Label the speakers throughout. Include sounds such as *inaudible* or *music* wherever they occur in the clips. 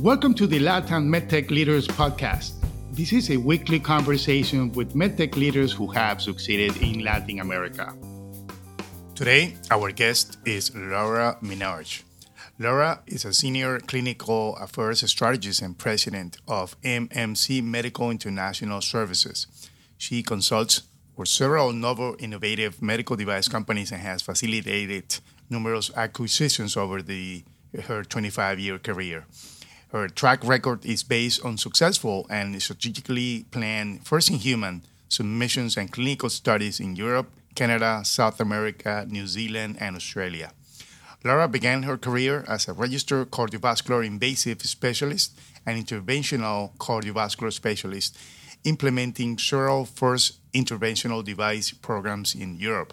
Speaker 1: Welcome to the Latin MedTech Leaders Podcast. This is a weekly conversation with MedTech leaders who have succeeded in Latin America. Today, our guest is Laura Minarch. Laura is a senior clinical affairs strategist and president of MMC Medical International Services. She consults for several novel innovative medical device companies and has facilitated numerous acquisitions over the, her 25 year career. Her track record is based on successful and strategically planned first in human submissions and clinical studies in Europe, Canada, South America, New Zealand, and Australia. Laura began her career as a registered cardiovascular invasive specialist and interventional cardiovascular specialist, implementing several first interventional device programs in Europe.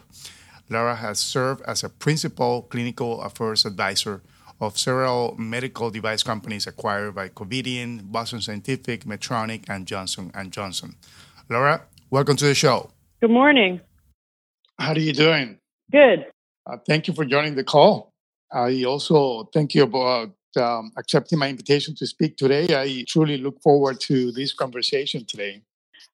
Speaker 1: Laura has served as a principal clinical affairs advisor of several medical device companies acquired by Covidien, Boston Scientific, Medtronic, and Johnson and Johnson. Laura, welcome to the show.
Speaker 2: Good morning.
Speaker 1: How are you doing?
Speaker 2: Good.
Speaker 1: Uh, thank you for joining the call. I also thank you about um, accepting my invitation to speak today. I truly look forward to this conversation today.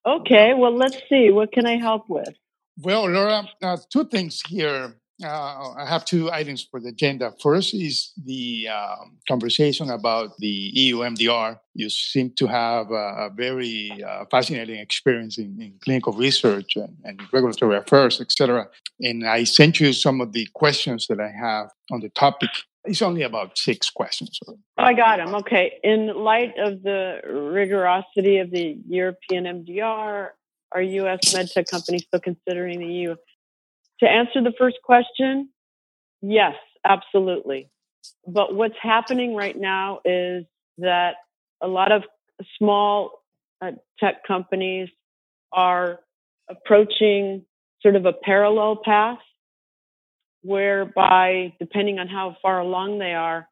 Speaker 2: Okay, well, let's see. What can I help with?
Speaker 1: Well, Laura, uh, two things here uh, I have two items for the agenda. First is the um, conversation about the EU MDR. You seem to have a, a very uh, fascinating experience in, in clinical research and, and, regulatory affairs, etc. And I sent you some of the questions that I have on the topic. It's only about six questions.
Speaker 2: Oh, I got them. Okay. In light of the rigorosity of the European MDR, are U.S. medtech companies still considering the EU to answer the first question, yes, absolutely. But what's happening right now is that a lot of small uh, tech companies are approaching sort of a parallel path whereby, depending on how far along they are,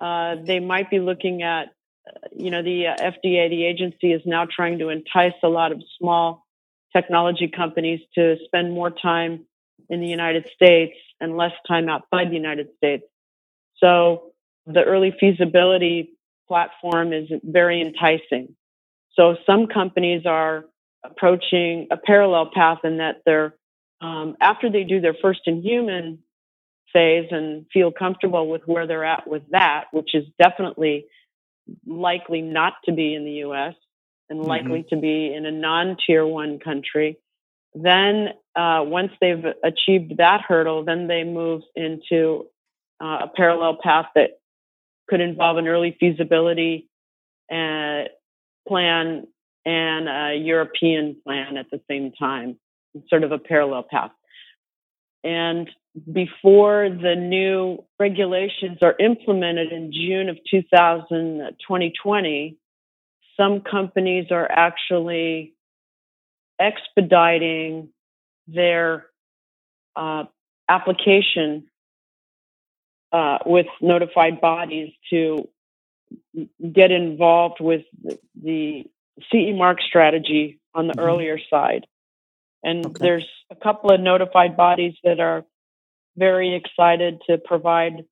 Speaker 2: uh, they might be looking at, uh, you know, the uh, FDA, the agency is now trying to entice a lot of small technology companies to spend more time in the United States and less time outside the United States. So the early feasibility platform is very enticing. So some companies are approaching a parallel path in that they're um, after they do their first in human phase and feel comfortable with where they're at with that, which is definitely likely not to be in the U.S. and mm-hmm. likely to be in a non-tier one country. Then uh, once they've achieved that hurdle, then they move into uh, a parallel path that could involve an early feasibility uh, plan and a European plan at the same time, sort of a parallel path. And before the new regulations are implemented in June of 2020, some companies are actually expediting their uh, application uh, with notified bodies to get involved with the CE mark strategy on the mm-hmm. earlier side. And okay. there's a couple of notified bodies that are very excited to provide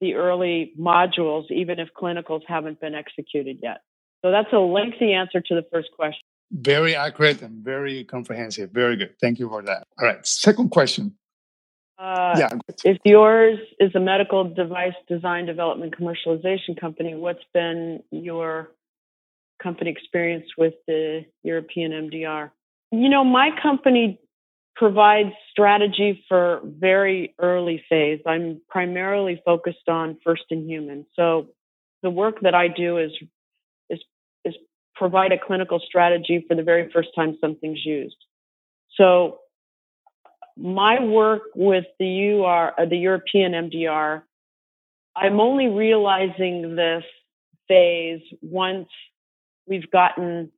Speaker 2: the early modules, even if clinicals haven't been executed yet. So that's a lengthy answer to the first question.
Speaker 1: Very accurate and very comprehensive. Very good. Thank you for that. All right. Second question.
Speaker 2: Uh, yeah. If yours is a medical device design development commercialization company, what's been your company experience with the European MDR? You know, my company provides strategy for very early phase. I'm primarily focused on first in human. So the work that I do is provide a clinical strategy for the very first time something's used. So my work with the UR, uh, the European MDR, I'm only realizing this phase once we've gotten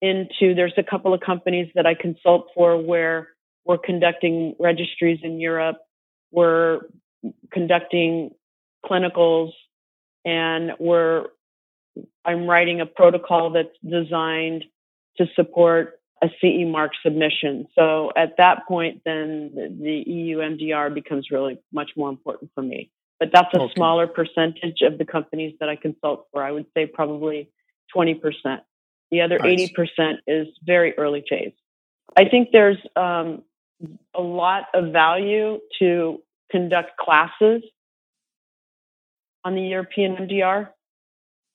Speaker 2: into, there's a couple of companies that I consult for where we're conducting registries in Europe. We're conducting clinicals and we're I'm writing a protocol that's designed to support a CE mark submission. So at that point, then the, EU MDR becomes really much more important for me. but that's a okay. smaller percentage of the companies that I consult for. I would say probably 20%. The other nice. 80% is very early phase. I think there's um, a lot of value to conduct classes on the European MDR.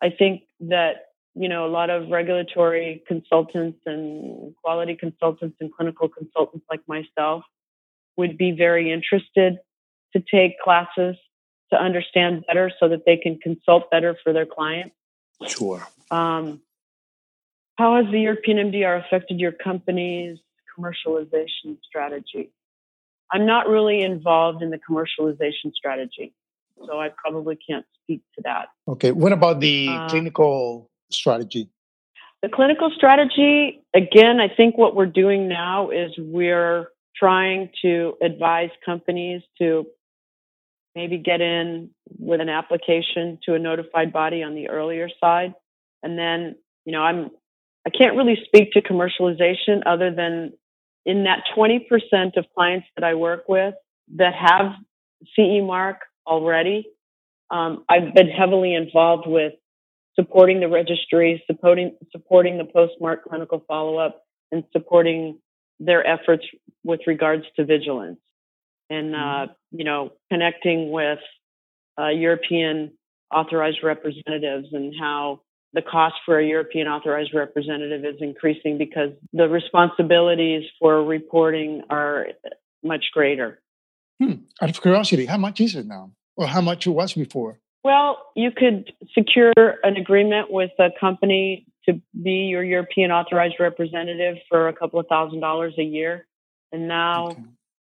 Speaker 2: I think that you know a lot of regulatory consultants and quality consultants and clinical consultants like myself would be very interested to take classes to understand better so that they can consult better for their clients.
Speaker 1: Sure. Um,
Speaker 2: how has the European MDR affected your company's commercialization strategy? I'm not really involved in the commercialization strategy, so I probably can't speak to that.
Speaker 1: Okay. What about the uh, clinical strategy?
Speaker 2: The clinical strategy, again, I think what we're doing now is we're trying to advise companies to maybe get in with an application to a notified body on the earlier side. And then, you know, I'm, I can't really speak to commercialization other than in that 20% of clients that I work with that have CE mark already, um, I've been heavily involved with supporting the registry, supporting, supporting the post-mark clinical follow-up, and supporting their efforts with regards to vigilance and mm-hmm. uh, you know connecting with uh, European authorized representatives and how the cost for a European authorized representative is increasing because the responsibilities for reporting are much greater.
Speaker 1: Hmm. Out of curiosity, how much is it now, or how much it was before?
Speaker 2: Well, you could secure an agreement with a company to be your European authorized representative for a couple of thousand dollars a year. And now okay.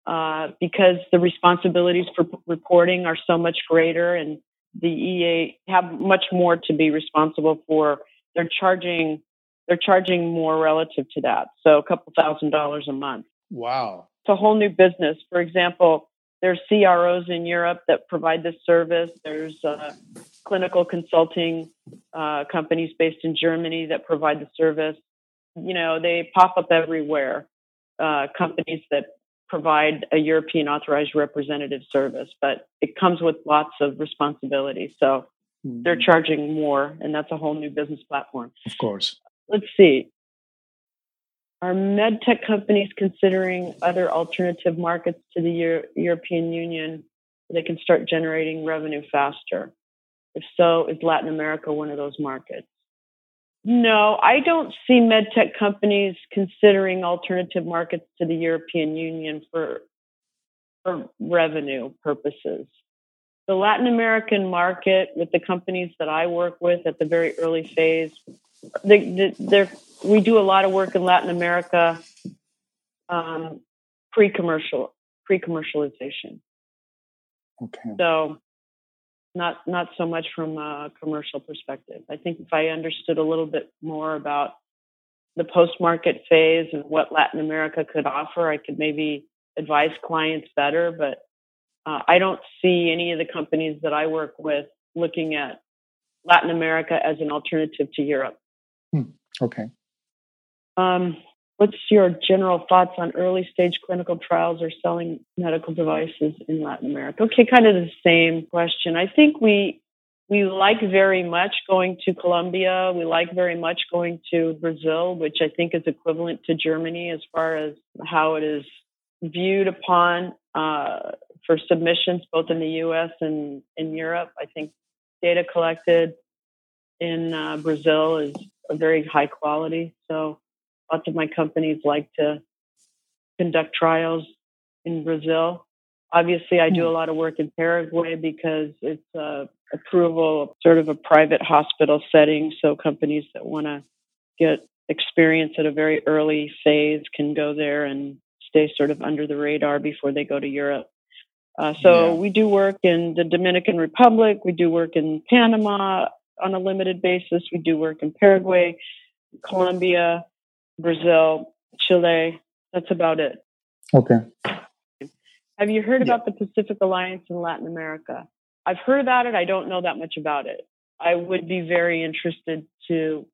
Speaker 2: Uh, because the responsibilities for reporting are so much greater and the EA have much more to be responsible for. They're charging they're charging more relative to that. So a couple thousand dollars a month.
Speaker 1: Wow.
Speaker 2: It's a whole new business. For example, there's CROs in Europe that provide this service. There's uh, clinical consulting uh, companies based in Germany that provide the service. You know, they pop up everywhere. Uh, companies that provide a European authorized representative service, but it comes with lots of responsibility. So mm-hmm. they're charging more, and that's a whole new business platform.
Speaker 1: Of course.
Speaker 2: Let's see. Are med tech companies considering other alternative markets to the Euro- European Union so they can start generating revenue faster? If so, is Latin America one of those markets? No, I don't see medtech companies considering alternative markets to the European Union for for revenue purposes. The Latin American market, with the companies that I work with at the very early phase, they, they, we do a lot of work in Latin America um, pre-commercial, pre-commercialization.
Speaker 1: Okay.
Speaker 2: So not not so much from a commercial perspective. I think if I understood a little bit more about the post market phase and what Latin America could offer, I could maybe advise clients better. But uh, I don't see any of the companies that I work with looking at Latin America as an alternative to Europe.
Speaker 1: Hmm. Okay.
Speaker 2: Um, What's your general thoughts on early stage clinical trials or selling medical devices in Latin America? Okay, kind of the same question. I think we we like very much going to Colombia. We like very much going to Brazil, which I think is equivalent to Germany as far as how it is viewed upon uh, for submissions, both in the U.S. and in Europe. I think data collected in uh, Brazil is very high quality. So lots of my companies like to conduct trials in Brazil. Obviously, I do a hmm. lot of work in Paraguay because it's a approval, sort of a private hospital setting. So companies that want to get experience at a very early phase can go there and stay sort of under the radar before they go to Europe. Uh, so yeah. we do work in the Dominican Republic. We do work in Panama on a limited basis. We do work in Paraguay, Colombia, Brazil, Chile. That's about it.
Speaker 1: Okay.
Speaker 2: Have you heard yeah. about the Pacific Alliance in Latin America? I've heard about it. I don't know that much about it. I would be very interested to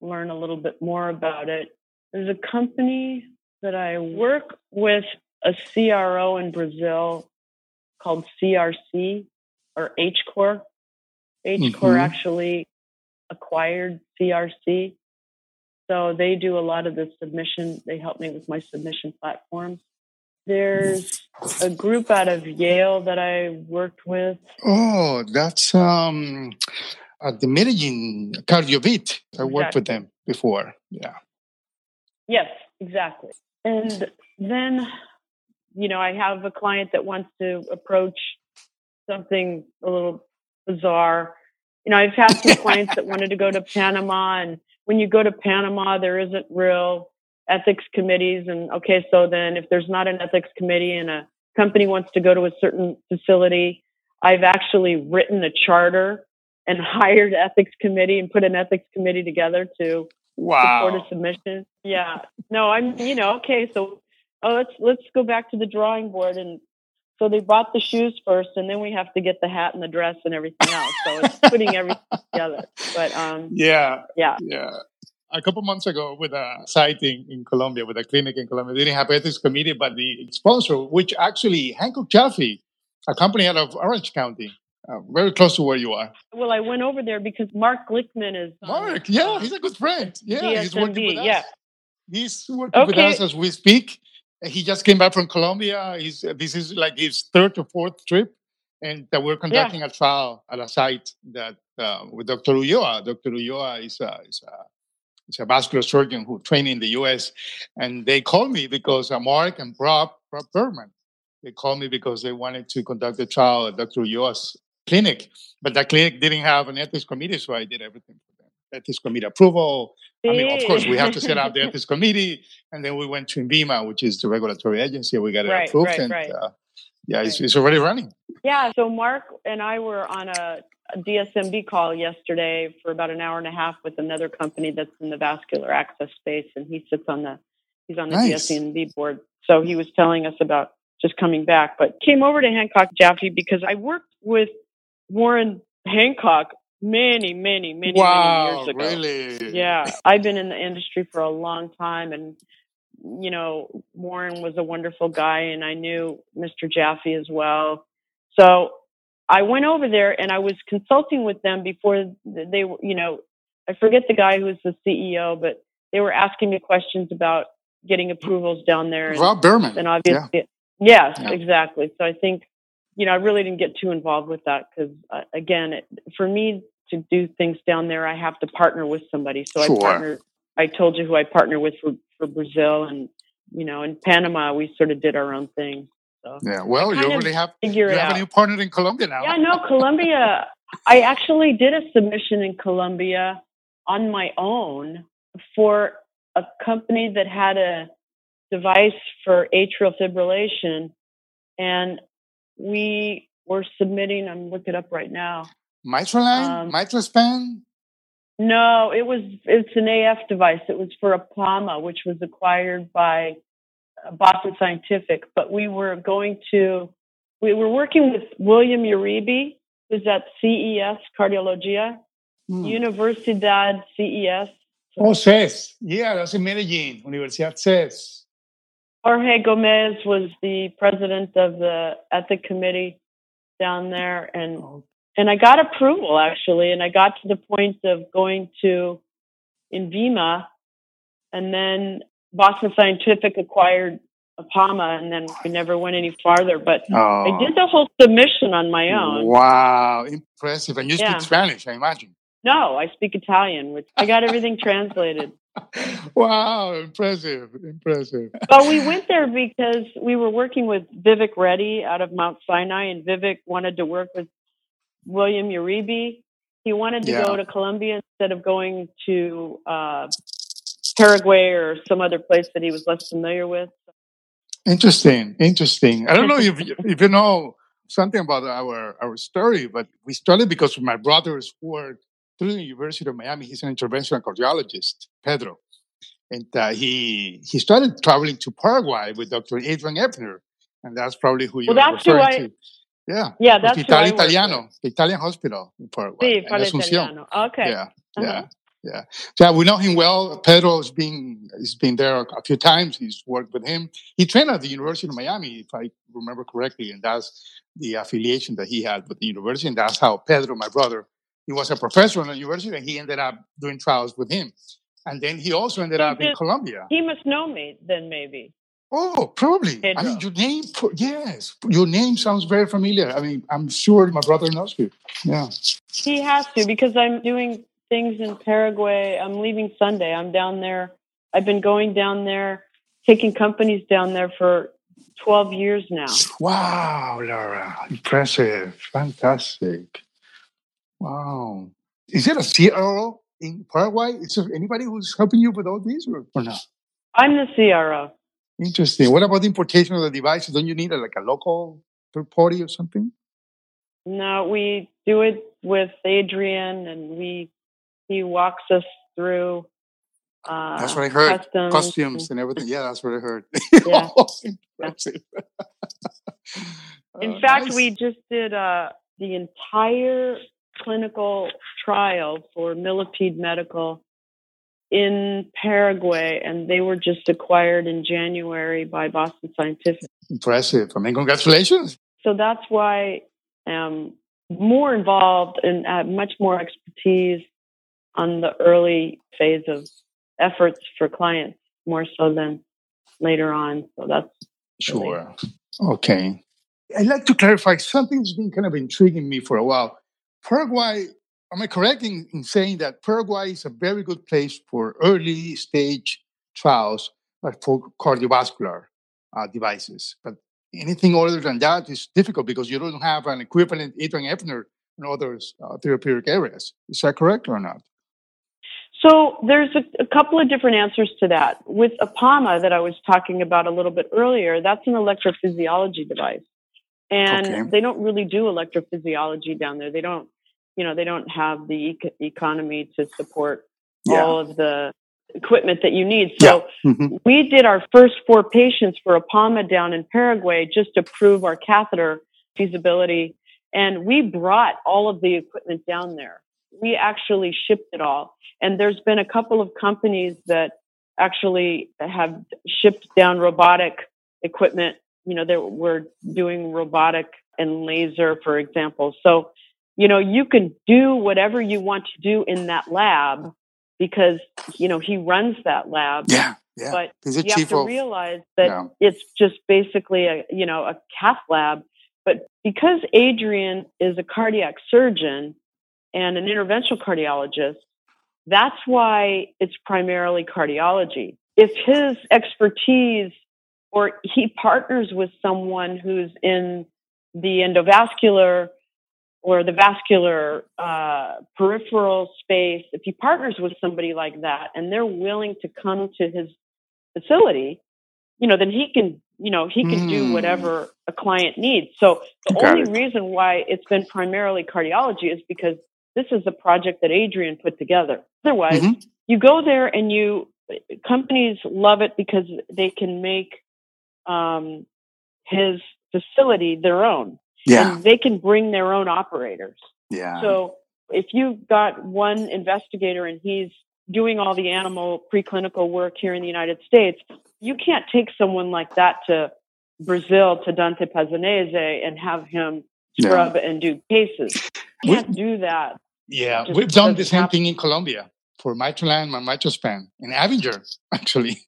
Speaker 2: learn a little bit more about it. There's a company that I work with, a CRO in Brazil called CRC. or H HCOR. HCOR mm-hmm. actually acquired CRC. So they do a lot of the submission. They help me with my submission platforms. There's a group out of Yale that I worked with.
Speaker 1: Oh, that's um, at the Medellin CardioVID. I worked with them before. Yeah.
Speaker 2: Yes, exactly. And then, you know, I have a client that wants to approach something a little bizarre. You know, I've had some *laughs* clients that wanted to go to Panama, and when you go to Panama, there isn't real ethics committees. And okay, so then if there's not an ethics committee and a company wants to go to a certain facility, I've actually written a charter and *laughs* hired ethics committee and put an ethics committee together to
Speaker 1: wow.
Speaker 2: support a submission. Yeah. No, I'm you know, okay, so oh let's let's go back to the drawing board and so they bought the shoes first and then we have to get the hat and the dress and everything else. So it's putting everything *laughs* together. But um
Speaker 1: Yeah.
Speaker 2: Yeah.
Speaker 1: Yeah a couple months ago with a site in, in Colombia, with a clinic in Colombia. They didn't have ethics committee, but the sponsor, which actually Hancock Jaffe, a company out of Orange County, uh, very close to where you are.
Speaker 2: Well, I went over there because Mark Glickman is.
Speaker 1: Mark, yeah, he's a good friend. Yeah,
Speaker 2: DSMB,
Speaker 1: he's working with us.
Speaker 2: Yeah.
Speaker 1: He's working okay. with us as we speak. He just came back from Colombia. He's, this is like his third or fourth trip. And uh, we're conducting yeah. a trial at a site that uh, with Dr. Ulloa. Dr. Ulloa is a, is a He's a vascular surgeon who trained in the U.S. And they called me because uh, Mark and Rob, Rob Berman, they called me because they wanted to conduct a trial at Dr. Ulloa's clinic. But that clinic didn't have an ethics committee, so I did everything. Ethics committee approval. I mean, of course, we have to set up the ethics committee. And then we went to INVIMA, which is the regulatory agency. We got it
Speaker 2: right,
Speaker 1: approved.
Speaker 2: Right,
Speaker 1: and
Speaker 2: right. Uh,
Speaker 1: yeah, it's, it's already running.
Speaker 2: Yeah. So Mark and I were on a a DSMB call yesterday for about an hour and a half with another company that's in the vascular access space, and he sits on the he's on the nice. DSMB board. So he was telling us about just coming back, but came over to Hancock Jaffe because I worked with Warren Hancock many, many, many,
Speaker 1: wow,
Speaker 2: many years
Speaker 1: ago. Really?
Speaker 2: Yeah, I've been in the industry for a long time, and you know, Warren was a wonderful guy, and I knew Mr. Jaffe as well. So I went over there and I was consulting with them before they you know, I forget the guy who was the CEO, but they were asking me questions about getting approvals down there.
Speaker 1: And, Rob Berman.
Speaker 2: And obviously, yeah. yes, yeah. exactly. So I think, you know, I really didn't get too involved with that because, uh, again, it, for me to do things down there, I have to partner with somebody. So sure. I partnered, I told you who I partnered with for, for Brazil and, you know, in Panama, we sort of did our own thing.
Speaker 1: So yeah, well, you already have
Speaker 2: you
Speaker 1: have a new partner in Colombia now.
Speaker 2: Yeah, no, Colombia. I actually did a submission in Colombia on my own for a company that had a device for atrial fibrillation, and we were submitting. I'm looking it up right now.
Speaker 1: Mitralign, um, MitraSpan.
Speaker 2: No, it was. It's an AF device. It was for a Apama, which was acquired by Boston Scientific, but we were going to, we were working with William Uribe, who's at CES Cardiologia, hmm. Universidad CES.
Speaker 1: Oh, CES. Yeah, that's in Medellin, Universidad CES.
Speaker 2: Jorge Gomez was the president of the ethic committee down there, and oh. and I got approval actually, and I got to the point of going to INVIMA, and then Boston Scientific acquired Apama, and then we never went any farther. But oh. I did the whole submission on my own.
Speaker 1: Wow, impressive! And you yeah. speak Spanish, I imagine.
Speaker 2: No, I speak Italian, which I got everything translated. *laughs*
Speaker 1: Wow, impressive, impressive.
Speaker 2: But we went there because we were working with Vivek Reddy out of Mount Sinai, and Vivek wanted to work with William Uribe. He wanted to yeah. go to Colombia instead of going to uh, Paraguay or some other place that he was less familiar with.
Speaker 1: Interesting, interesting. I don't know if *laughs* if you know something about our our story, but we started because my brothers work through the University of Miami. He's an interventional cardiologist, Pedro, and uh, he he started traveling to Paraguay with Dr. Adrian Ebner, and that's probably who you're well, that's referring who I, to. Yeah,
Speaker 2: yeah, that's
Speaker 1: Hospital Italiano, the Italian hospital in Paraguay.
Speaker 2: Sí, Italiano. Okay.
Speaker 1: Yeah, uh-huh. yeah. yeah. So we know him well. Pedro has been he's been there a few times. He's worked with him. He trained at the University of Miami, if I remember correctly, and that's the affiliation that he had with the university. And that's how Pedro, my brother, he was a professor in the university, and he ended up doing trials with him. And then he also ended up in Colombia.
Speaker 2: He must know me then, maybe.
Speaker 1: Oh, probably. Pedro. I mean, your name, yes, your name sounds very familiar. I mean, I'm sure my brother knows you. Yeah.
Speaker 2: He has to because I'm doing things in Paraguay. I'm leaving Sunday. I'm down there. I've been going down there, taking companies down there for 12 years now.
Speaker 1: Wow, Laura. Impressive. Fantastic. Wow. Is it a CRO in Paraguay? Is there anybody who's helping you with all these or, or not?
Speaker 2: I'm the CRO.
Speaker 1: Interesting. What about the importation of the devices? Don't you need a, like a local third party or something?
Speaker 2: No, we do it with Adrian, and we he walks us through.
Speaker 1: Uh, that's what I heard. Customs, Costumes and everything. Yeah, that's what I heard. *laughs*
Speaker 2: Yeah. In uh, *laughs* fact, nice. we just did uh, the entire clinical trial for Millipede Medical in Paraguay, and they were just acquired in January by Boston Scientific.
Speaker 1: Impressive. I mean, congratulations.
Speaker 2: So that's why I'm more involved and have much more expertise on the early phase of efforts for clients, more so than later on. So that's
Speaker 1: sure. Really okay. I'd like to clarify something that's been kind of intriguing me for a while. Paraguay am I correct in, in, saying that Paraguay is a very good place for early stage trials for cardiovascular uh, devices? But anything other than that is difficult because you don't have an equivalent Adrian Ebner in other uh, therapeutic areas. Is that correct or not?
Speaker 2: So there's a, a, couple of different answers to that. With Apama that I was talking about a little bit earlier, that's an electrophysiology device. And okay. they don't really do electrophysiology down there. They don't you know they don't have the economy to support yeah. all of the equipment that you need. So yeah. mm-hmm. we did our first four patients for a Apama down in Paraguay just to prove our catheter feasibility. And we brought all of the equipment down there. We actually shipped it all. And there's been a couple of companies that actually have shipped down robotic equipment. You know, that were doing robotic and laser, for example. So you know, you can do whatever you want to do in that lab because, you know, he runs that lab.
Speaker 1: Yeah. Yeah.
Speaker 2: But you have to of, realize that it's just basically a, you know, a cath lab. But because Adrian is a cardiac surgeon and an interventional cardiologist, that's why it's primarily cardiology. If his expertise or he partners with someone who's in the endovascular or the vascular uh, peripheral space, if he partners with somebody like that and they're willing to come to his facility, you know, then he can, you know, he can mm. do hmm. whatever a client needs. So the Got only it. reason why it's been primarily cardiology is because this is a project that Adrian put together. Otherwise, mm-hmm. you go there and you companies love it because they can make um, his facility their own. Yeah. And they can bring their own operators.
Speaker 1: Yeah.
Speaker 2: So if you've got one investigator and he's doing all the animal preclinical work here in the United States, you can't take someone like that to Brazil to Dante Pazzanese and have him scrub and do cases. You can't do that.
Speaker 1: Yeah, we've done the same thing in Colombia for Mitralign and MitraSpan in Avinger, *laughs* actually.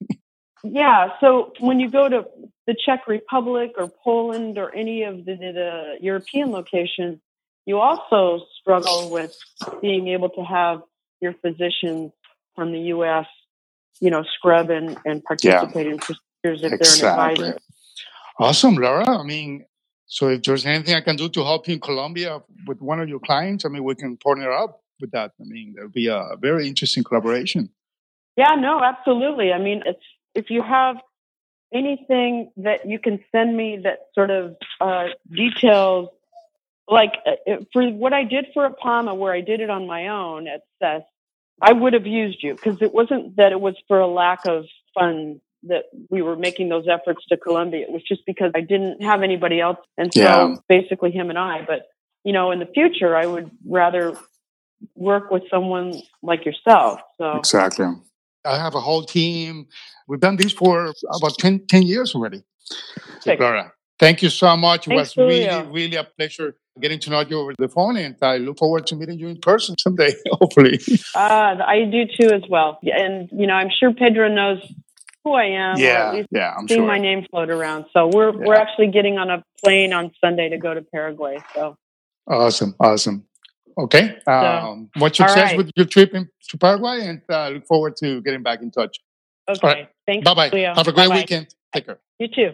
Speaker 2: Yeah. So when you go to the Czech Republic or Poland or any of the, the European locations, you also struggle with being able to have your physicians from the U.S. you know scrub and, and participate yeah. in procedures if exactly. they're an advisor.
Speaker 1: Awesome, Laura. I mean, so if there's anything I can do to help you in Colombia with one of your clients, I mean, we can partner up with that. I mean, there'll be a very interesting collaboration.
Speaker 2: Yeah, no, absolutely. I mean, it's if you have anything that you can send me that sort of uh, details, like uh, for what I did for Apama, where I did it on my own at CES, I would have used you because it wasn't that it was for a lack of funds that we were making those efforts to Colombia. It was just because I didn't have anybody else. And so yeah. basically him and I. But, you know, in the future, I would rather work with someone like yourself. So
Speaker 1: exactly. I have a whole team. We've done this for about 10, 10 years already. So, Laura, thank you so much. It
Speaker 2: Thanks,
Speaker 1: was really, really a pleasure getting to know you over the phone, and I look forward to meeting you in person someday, *laughs* hopefully.
Speaker 2: Uh, I do too, as well. And you know, I'm sure Pedro knows who I am.
Speaker 1: Yeah, yeah, I'm
Speaker 2: seeing
Speaker 1: sure.
Speaker 2: my name float around. So we're yeah. we're actually getting on a plane on Sunday to go to Paraguay. So
Speaker 1: awesome, awesome. Okay, um, much success right. with your trip in, to Paraguay, and uh, look forward to getting back in touch.
Speaker 2: Okay, right. thanks.
Speaker 1: Bye bye. Have a great Bye-bye. weekend. Take care.
Speaker 2: You too.